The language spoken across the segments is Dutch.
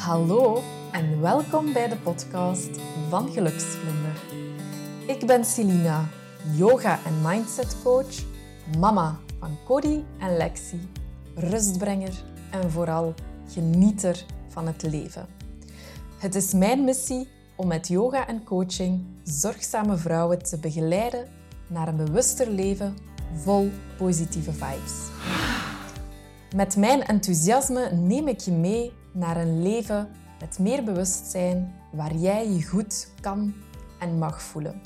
Hallo en welkom bij de podcast van Geluksvlinder. Ik ben Celina, yoga- en mindset coach, mama van Cody en Lexi, rustbrenger en vooral genieter van het leven. Het is mijn missie om met yoga en coaching zorgzame vrouwen te begeleiden naar een bewuster leven vol positieve vibes. Met mijn enthousiasme neem ik je mee naar een leven met meer bewustzijn waar jij je goed kan en mag voelen.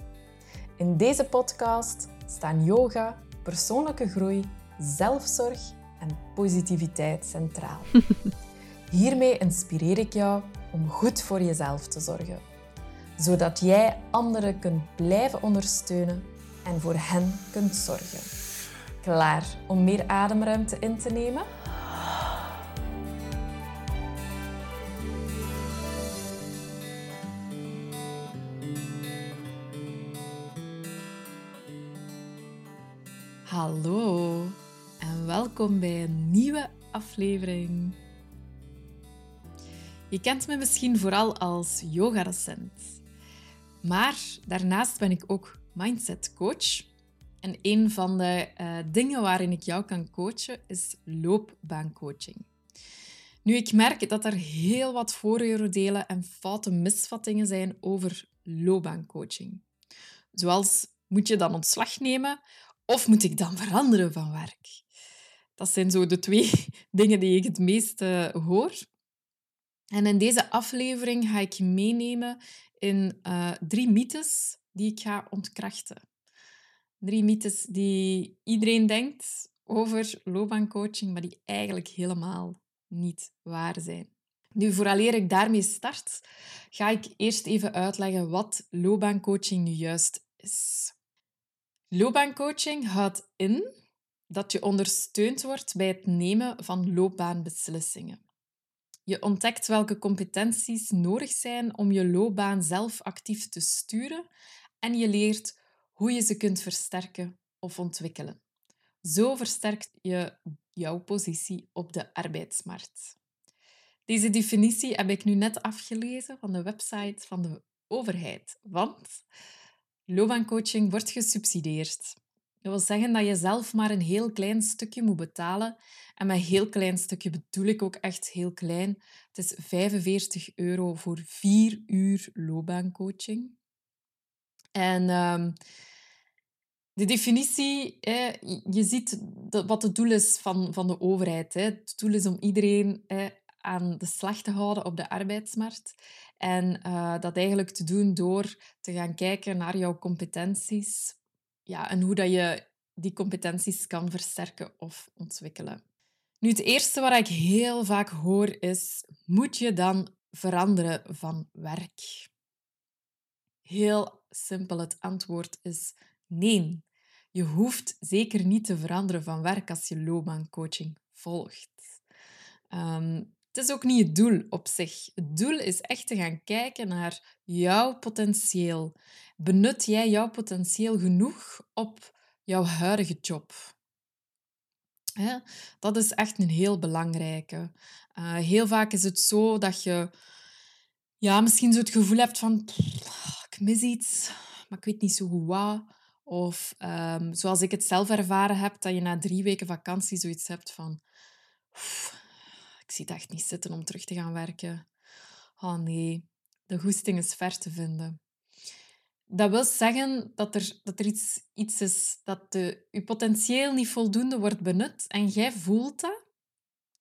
In deze podcast staan yoga, persoonlijke groei, zelfzorg en positiviteit centraal. Hiermee inspireer ik jou om goed voor jezelf te zorgen, zodat jij anderen kunt blijven ondersteunen en voor hen kunt zorgen. Klaar om meer ademruimte in te nemen? Hallo en welkom bij een nieuwe aflevering. Je kent me misschien vooral als yogadocent. Maar daarnaast ben ik ook mindset coach. En een van de uh, dingen waarin ik jou kan coachen is loopbaancoaching. Nu, ik merk dat er heel wat vooroordelen en foute misvattingen zijn over loopbaancoaching. Zoals, moet je dan ontslag nemen of moet ik dan veranderen van werk? Dat zijn zo de twee dingen die ik het meest hoor. En in deze aflevering ga ik je meenemen in uh, drie mythes die ik ga ontkrachten. Drie mythes die iedereen denkt over loopbaancoaching, maar die eigenlijk helemaal niet waar zijn. Nu, vooraleer ik daarmee start, ga ik eerst even uitleggen wat loopbaancoaching nu juist is. Loopbaancoaching houdt in dat je ondersteund wordt bij het nemen van loopbaanbeslissingen. Je ontdekt welke competenties nodig zijn om je loopbaan zelf actief te sturen en je leert hoe je ze kunt versterken of ontwikkelen. Zo versterkt je jouw positie op de arbeidsmarkt. Deze definitie heb ik nu net afgelezen van de website van de overheid, want loopbaancoaching wordt gesubsidieerd. Dat wil zeggen dat je zelf maar een heel klein stukje moet betalen. En met heel klein stukje bedoel ik ook echt heel klein. Het is 45 euro voor vier uur loopbaancoaching. En um, de definitie, je ziet wat het doel is van, van de overheid. Het doel is om iedereen aan de slag te houden op de arbeidsmarkt. En uh, dat eigenlijk te doen door te gaan kijken naar jouw competenties ja, en hoe dat je die competenties kan versterken of ontwikkelen. Nu, het eerste wat ik heel vaak hoor is: moet je dan veranderen van werk? Heel simpel, het antwoord is nee. Je hoeft zeker niet te veranderen van werk als je loopbaancoaching volgt. Um, het is ook niet het doel op zich. Het doel is echt te gaan kijken naar jouw potentieel. Benut jij jouw potentieel genoeg op jouw huidige job? Dat is echt een heel belangrijke. Uh, heel vaak is het zo dat je ja, misschien zo het gevoel hebt van ik mis iets, maar ik weet niet zo goed wat. Of um, zoals ik het zelf ervaren heb, dat je na drie weken vakantie zoiets hebt van zie het echt niet zitten om terug te gaan werken. Oh nee, de goesting is ver te vinden. Dat wil zeggen dat er, dat er iets, iets is dat de, je potentieel niet voldoende wordt benut en jij voelt dat.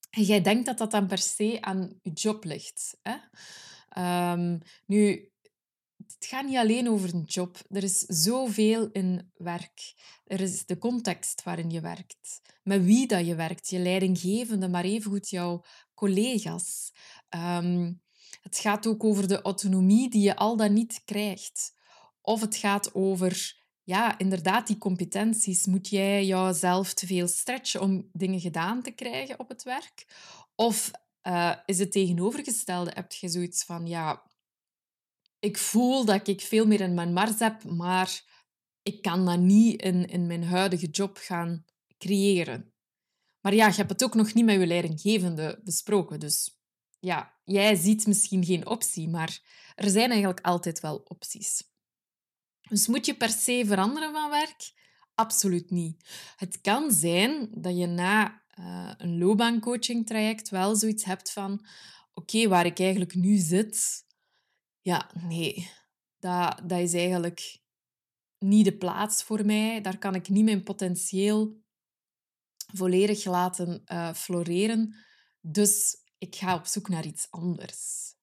En jij denkt dat dat dan per se aan je job ligt. Hè? Um, nu, het gaat niet alleen over een job. Er is zoveel in werk. Er is de context waarin je werkt, met wie dat je werkt, je leidinggevende, maar evengoed jouw collega's. Um, het gaat ook over de autonomie die je al dan niet krijgt. Of het gaat over, ja, inderdaad, die competenties. Moet jij jouzelf te veel stretchen om dingen gedaan te krijgen op het werk? Of uh, is het tegenovergestelde? Heb je zoiets van, ja, ik voel dat ik veel meer in mijn mars heb, maar ik kan dat niet in, in mijn huidige job gaan creëren. Maar ja, je hebt het ook nog niet met je leidinggevende besproken, dus ja, jij ziet misschien geen optie, maar er zijn eigenlijk altijd wel opties. Dus moet je per se veranderen van werk? Absoluut niet. Het kan zijn dat je na uh, een loopbaancoaching traject wel zoiets hebt van oké, waar ik eigenlijk nu zit, ja, nee, dat, dat is eigenlijk niet de plaats voor mij. Daar kan ik niet mijn potentieel volledig laten uh, floreren. Dus ik ga op zoek naar iets anders.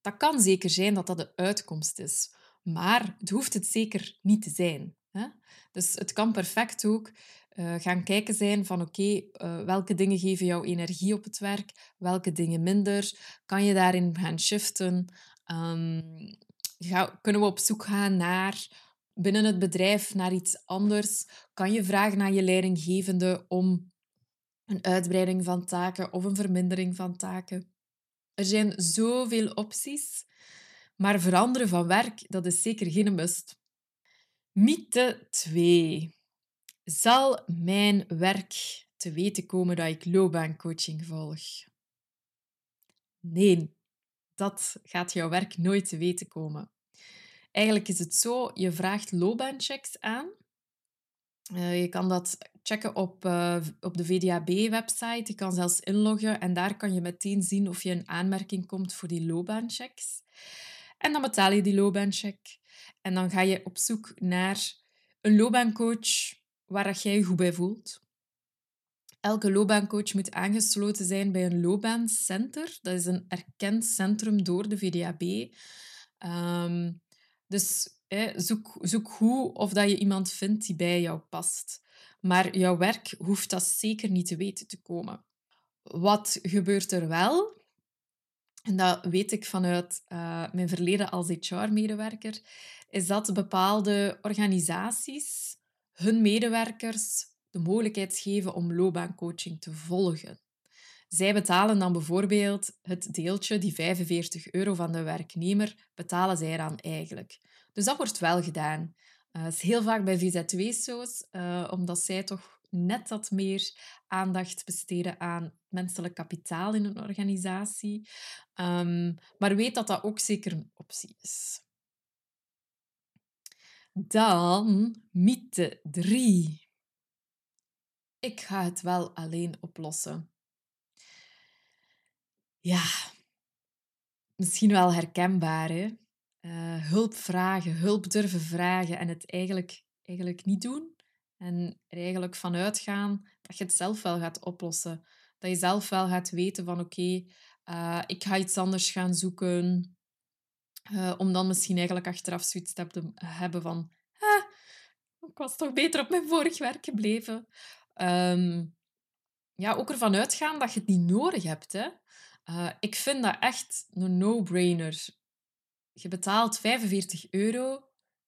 Dat kan zeker zijn dat dat de uitkomst is, maar het hoeft het zeker niet te zijn. Hè? Dus het kan perfect ook uh, gaan kijken zijn van oké, eh, welke dingen geven jou energie op het werk, welke dingen minder. Kan je daarin gaan shiften? Um, kunnen we op zoek gaan naar binnen het bedrijf naar iets anders? Kan je vragen aan je leidinggevende om een uitbreiding van taken of een vermindering van taken? Er zijn zoveel opties, maar veranderen van werk, dat is zeker geen must. Mythe 2. Zal mijn werk te weten komen dat ik loopbaancoaching volg? Nee, dat gaat jouw werk nooit te weten komen. Eigenlijk is het zo, je vraagt loopbaanchecks aan. Uh, je kan dat checken op, uh, op de VDAB-website. Je kan zelfs inloggen en daar kan je meteen zien of je een aanmerking komt voor die loopbaanchecks. En dan betaal je die loopbaancheck. En dan ga je op zoek naar een loopbaancoach waar jij je goed bij voelt. Elke loopbaancoach moet aangesloten zijn bij een loopbaancenter. Dat is een erkend centrum door de VDAB. Um, dus zoek, zoek goed of dat je iemand vindt die bij jou past. Maar jouw werk hoeft dat zeker niet te weten te komen. Wat gebeurt er wel? En dat weet ik vanuit uh, mijn verleden als HR-medewerker, is dat bepaalde organisaties hun medewerkers de mogelijkheid geven om loopbaancoaching te volgen. Zij betalen dan bijvoorbeeld het deeltje, die 45 euro van de werknemer, betalen zij dan eigenlijk. Dus dat wordt wel gedaan. Dat uh, is heel vaak bij VZW uh, omdat zij toch net wat meer aandacht besteden aan menselijk kapitaal in een organisatie. Um, maar weet dat dat ook zeker een optie is. Dan mythe 3. Ik ga het wel alleen oplossen. Ja, misschien wel herkenbaar. Uh, hulp vragen, hulp durven vragen en het eigenlijk, eigenlijk niet doen. En er eigenlijk vanuit gaan dat je het zelf wel gaat oplossen. Dat je zelf wel gaat weten van oké, eh, ik ga iets anders gaan zoeken. Uh, om dan misschien eigenlijk achteraf zoiets te hebben van ik was toch beter op mijn vorig werk gebleven. Um, ja, ook ervan uitgaan dat je het niet nodig hebt. Hè. Uh, ik vind dat echt een no-brainer. Je betaalt 45 euro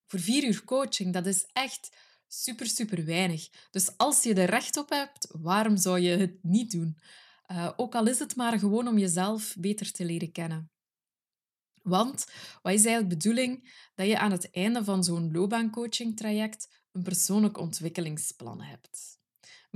voor vier uur coaching. Dat is echt super, super weinig. Dus als je er recht op hebt, waarom zou je het niet doen? Uh, ook al is het maar gewoon om jezelf beter te leren kennen. Want wat is eigenlijk de bedoeling? Dat je aan het einde van zo'n loopbaancoaching-traject een persoonlijk ontwikkelingsplan hebt.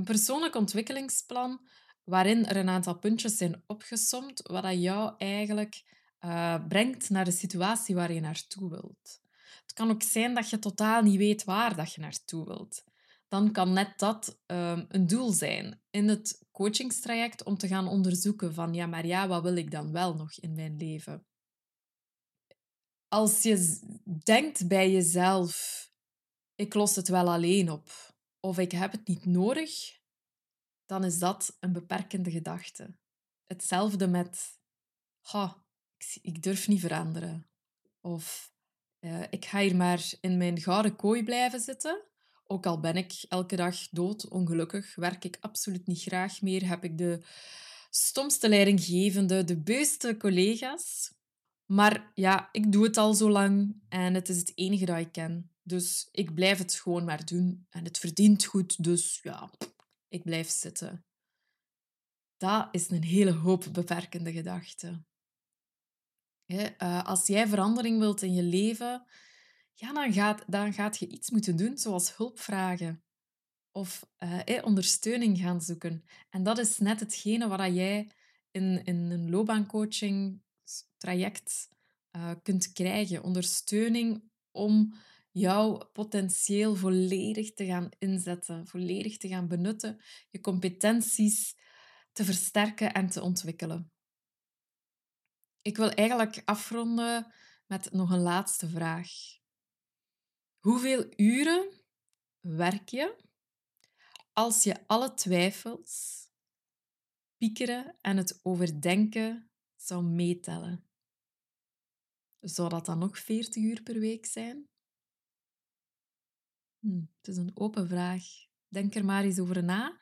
Een persoonlijk ontwikkelingsplan waarin er een aantal puntjes zijn opgesomd, wat dat jou eigenlijk uh, brengt naar de situatie waar je naartoe wilt. Het kan ook zijn dat je totaal niet weet waar dat je naartoe wilt. Dan kan net dat um, een doel zijn in het coachingstraject om te gaan onderzoeken van ja, maar ja, wat wil ik dan wel nog in mijn leven? Als je denkt bij jezelf, ik los het wel alleen op of ik heb het niet nodig, dan is dat een beperkende gedachte. Hetzelfde met, ik, ik durf niet veranderen. Of uh, ik ga hier maar in mijn gouden kooi blijven zitten. Ook al ben ik elke dag dood, ongelukkig, werk ik absoluut niet graag meer, heb ik de stomste leidinggevende, de beuste collega's. Maar ja, ik doe het al zo lang en het is het enige dat ik ken. Dus ik blijf het gewoon maar doen. En het verdient goed, dus ja, ik blijf zitten. Dat is een hele hoop beperkende gedachten. Eh, als jij verandering wilt in je leven, ja, dan, gaat, dan gaat je iets moeten doen, zoals hulp vragen of uh, ondersteuning gaan zoeken. En dat is net hetgene wat jij in, in een loopbaancoaching traject uh, kunt krijgen. Ondersteuning om jouw potentieel volledig te gaan inzetten, volledig te gaan benutten, je competenties te versterken en te ontwikkelen. Ik wil eigenlijk afronden met nog een laatste vraag. Hoeveel uren werk je als je alle twijfels, piekeren en het overdenken zou meetellen? Zou dat dan nog 40 uur per week zijn? Hm, het is een open vraag. Denk er maar eens over na.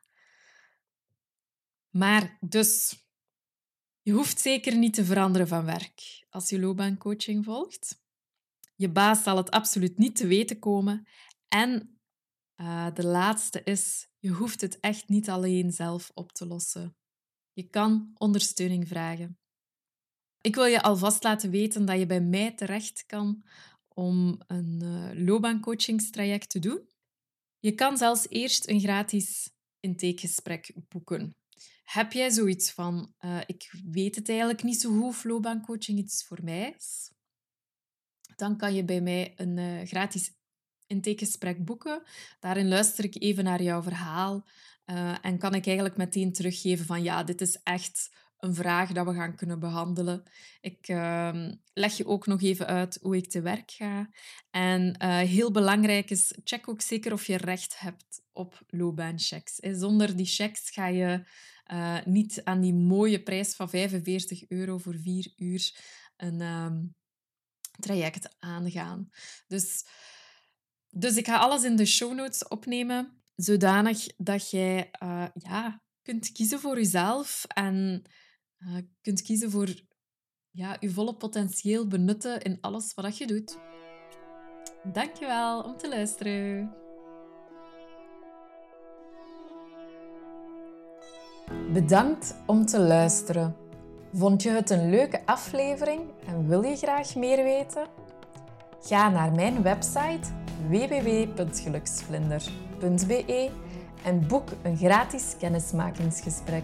Maar dus, je hoeft zeker niet te veranderen van werk als je loopbaancoaching volgt. Je baas zal het absoluut niet te weten komen. En uh, de laatste is, je hoeft het echt niet alleen zelf op te lossen. Je kan ondersteuning vragen. Ik wil je alvast laten weten dat je bij mij terecht kan om een uh, loopbaancoachingstraject te doen. Je kan zelfs eerst een gratis intakegesprek boeken. Heb jij zoiets van, uh, ik weet het eigenlijk niet zo goed of loopbaancoaching iets voor mij is? Dan kan je bij mij een uh, gratis intakegesprek boeken. Daarin luister ik even naar jouw verhaal en kan ik eigenlijk meteen teruggeven van ja, dit is echt een vraag dat we gaan kunnen behandelen. Ik uh, leg je ook nog even uit hoe ik te werk ga. En uh, heel belangrijk is, check ook zeker of je recht hebt op loopbaanchecks. Zonder die checks ga je uh, niet aan die mooie prijs van 45 euro voor vier uur een um, traject aangaan. Dus, dus ik ga alles in de show notes opnemen, zodanig dat jij uh, ja, kunt kiezen voor jezelf en uh, kunt kiezen voor ja, je volle potentieel benutten in alles wat je doet. Dankjewel om te luisteren. Bedankt om te luisteren. Vond je het een leuke aflevering en wil je graag meer weten? Ga naar mijn website www.geluksvlinder.be en boek een gratis kennismakingsgesprek.